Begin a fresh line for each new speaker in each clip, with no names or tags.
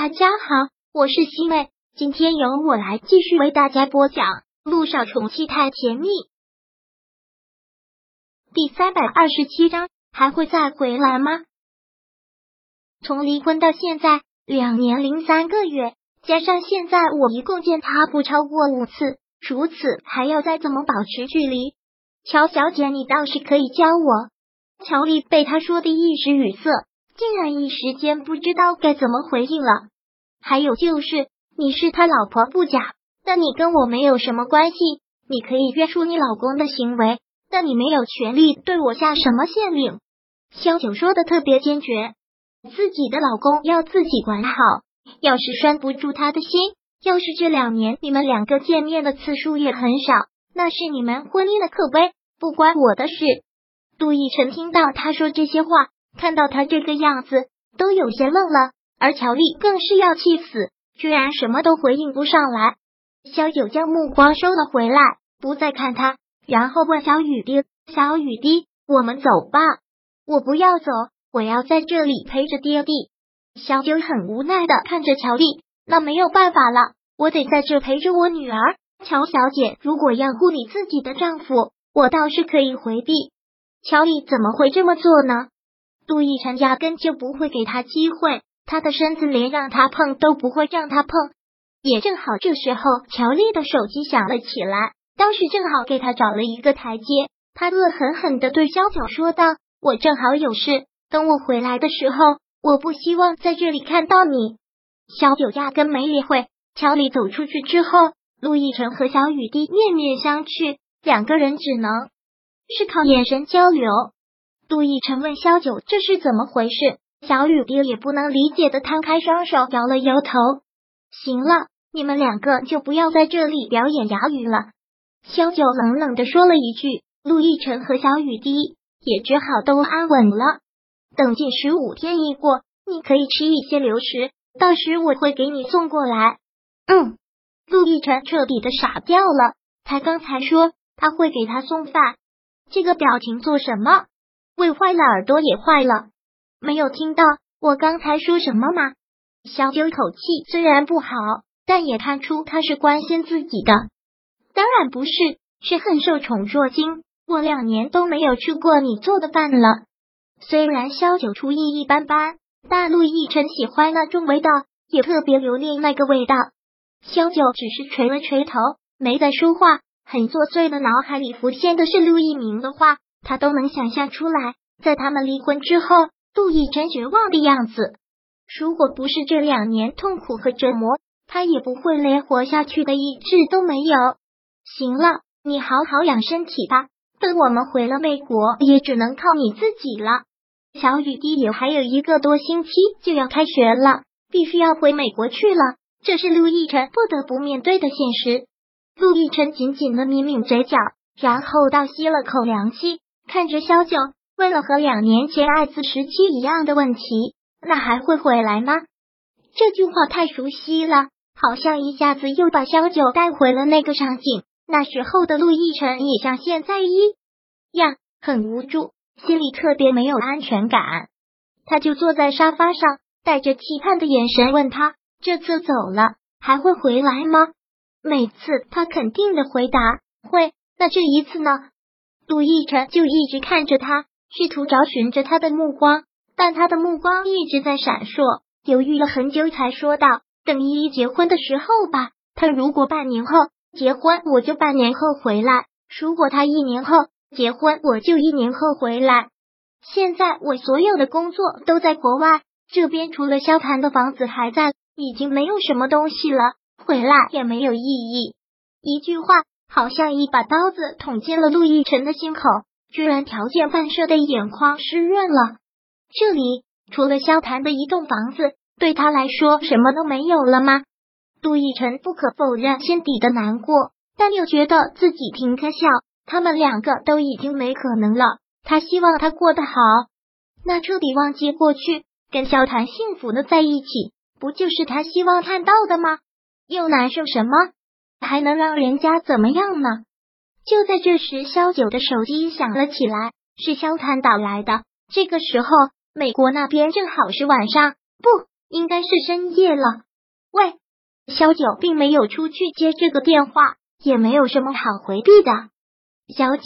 大家好，我是西妹，今天由我来继续为大家播讲《路上宠妻太甜蜜》第三百二十七章，还会再回来吗？从离婚到现在两年零三个月，加上现在我一共见他不超过五次，如此还要再怎么保持距离？乔小姐，你倒是可以教我。乔丽被他说的一时语塞。竟然一时间不知道该怎么回应了。还有就是，你是他老婆不假，但你跟我没有什么关系。你可以约束你老公的行为，但你没有权利对我下什么限令。萧九说的特别坚决，自己的老公要自己管好。要是拴不住他的心，要是这两年你们两个见面的次数也很少，那是你们婚姻的可悲，不关我的事。杜奕晨听到他说这些话。看到他这个样子，都有些愣了，而乔丽更是要气死，居然什么都回应不上来。小九将目光收了回来，不再看他，然后问小雨滴：“小雨滴，我们走吧。”“我不要走，我要在这里陪着爹地。”小九很无奈的看着乔丽：“那没有办法了，我得在这陪着我女儿。”乔小姐，如果要护你自己的丈夫，我倒是可以回避。乔丽怎么会这么做呢？杜奕晨压根就不会给他机会，他的身子连让他碰都不会让他碰。也正好这时候，乔丽的手机响了起来，当时正好给他找了一个台阶。他恶狠狠的对萧九说道：“我正好有事，等我回来的时候，我不希望在这里看到你。”萧九压根没理会。乔丽走出去之后，陆亦辰和小雨滴面面相觑，两个人只能是靠眼神交流。杜奕晨问萧九：“这是怎么回事？”小雨滴也不能理解的摊开双手，摇了摇头。行了，你们两个就不要在这里表演哑语了。萧九冷冷的说了一句。陆亦辰和小雨滴也只好都安稳了。等近十五天一过，你可以吃一些流食，到时我会给你送过来。嗯，陆亦辰彻底的傻掉了。他刚才说他会给他送饭，这个表情做什么？胃坏了，耳朵也坏了，没有听到我刚才说什么吗？小九口气虽然不好，但也看出他是关心自己的。当然不是，是很受宠若惊。我两年都没有吃过你做的饭了。虽然萧九厨艺一般般，但陆亦辰喜欢那种味道，也特别留恋那个味道。萧九只是垂了垂头，没再说话。很作祟的脑海里浮现的是陆一鸣的话。他都能想象出来，在他们离婚之后，杜奕真绝望的样子。如果不是这两年痛苦和折磨，他也不会连活下去的意志都没有。行了，你好好养身体吧。等我们回了美国，也只能靠你自己了。小雨滴也还有一个多星期就要开学了，必须要回美国去了。这是陆亦辰不得不面对的现实。陆亦辰紧紧的抿抿嘴角，然后倒吸了口凉气。看着萧九问了和两年前艾滋时期一样的问题，那还会回来吗？这句话太熟悉了，好像一下子又把萧九带回了那个场景。那时候的陆亦辰也像现在一样很无助，心里特别没有安全感。他就坐在沙发上，带着期盼的眼神问他：“这次走了还会回来吗？”每次他肯定的回答：“会。”那这一次呢？陆亦辰就一直看着他，试图找寻着他的目光，但他的目光一直在闪烁。犹豫了很久，才说道：“等依依结婚的时候吧。他如果半年后结婚，我就半年后回来；如果他一年后结婚，我就一年后回来。现在我所有的工作都在国外，这边除了萧谈的房子还在，已经没有什么东西了，回来也没有意义。”一句话。好像一把刀子捅进了陆亦辰的心口，居然条件反射的眼眶湿润了。这里除了萧谈的一栋房子，对他来说什么都没有了吗？陆亦辰不可否认心底的难过，但又觉得自己挺可笑。他们两个都已经没可能了，他希望他过得好，那彻底忘记过去，跟萧谈幸福的在一起，不就是他希望看到的吗？又难受什么？还能让人家怎么样呢？就在这时，萧九的手机响了起来，是萧谈打来的。这个时候，美国那边正好是晚上，不应该是深夜了。喂，小九并没有出去接这个电话，也没有什么好回避的。小九，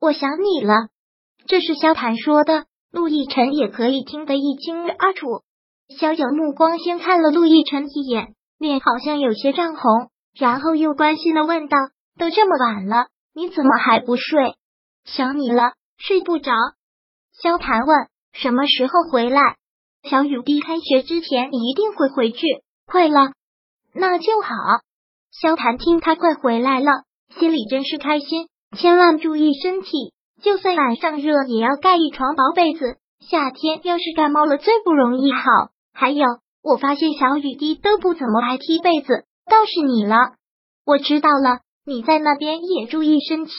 我想你了。这是萧谈说的，陆亦辰也可以听得一清二楚。萧九目光先看了陆亦辰一眼，脸好像有些涨红，然后又关心的问道：“都这么晚了，你怎么还不睡？想你了，睡不着。”萧谈问：“什么时候回来？”小雨滴开学之前一定会回去。快了，那就好。萧谈听他快回来了，心里真是开心。千万注意身体，就算晚上热，也要盖一床薄被子。夏天要是感冒了，最不容易好。还有，我发现小雨滴都不怎么爱踢被子，倒是你了。我知道了，你在那边也注意身体。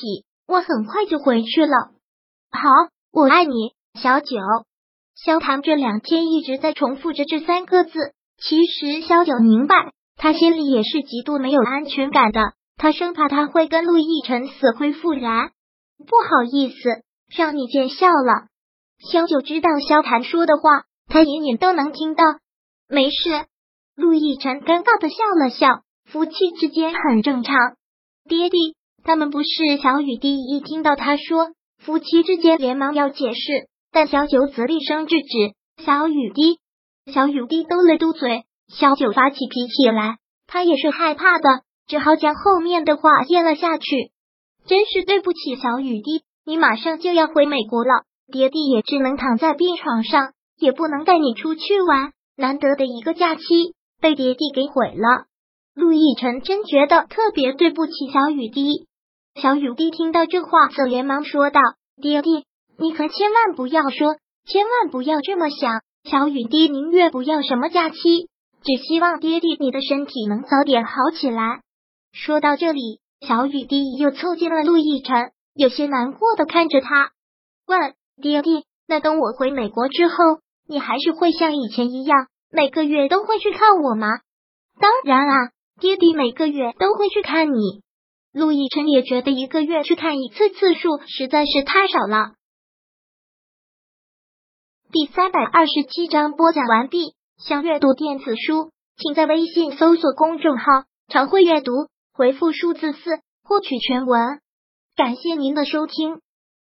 我很快就回去了。好，我爱你，小九。萧谈这两天一直在重复着这三个字。其实萧九明白，他心里也是极度没有安全感的。他生怕他会跟陆亦辰死灰复燃。不好意思，让你见笑了。萧九知道萧谈说的话，他隐隐都能听到。没事。陆亦辰尴尬的笑了笑，夫妻之间很正常。爹地，他们不是小雨滴。一听到他说夫妻之间，连忙要解释。但小九子厉声制止小雨滴，小雨滴嘟了嘟嘴。小九发起脾气来，他也是害怕的，只好将后面的话咽了下去。真是对不起，小雨滴，你马上就要回美国了，爹地也只能躺在病床上，也不能带你出去玩。难得的一个假期被爹地给毁了。陆亦辰真觉得特别对不起小雨滴。小雨滴听到这话，则连忙说道：“爹地。”你可千万不要说，千万不要这么想。小雨滴宁愿不要什么假期，只希望爹地你的身体能早点好起来。说到这里，小雨滴又凑近了陆亦辰，有些难过的看着他，问爹地：“那等我回美国之后，你还是会像以前一样，每个月都会去看我吗？”当然啊，爹地每个月都会去看你。陆亦辰也觉得一个月去看一次次数实在是太少了。第三百二十七章播讲完毕。想阅读电子书，请在微信搜索公众号“常会阅读”，回复数字四获取全文。感谢您的收听。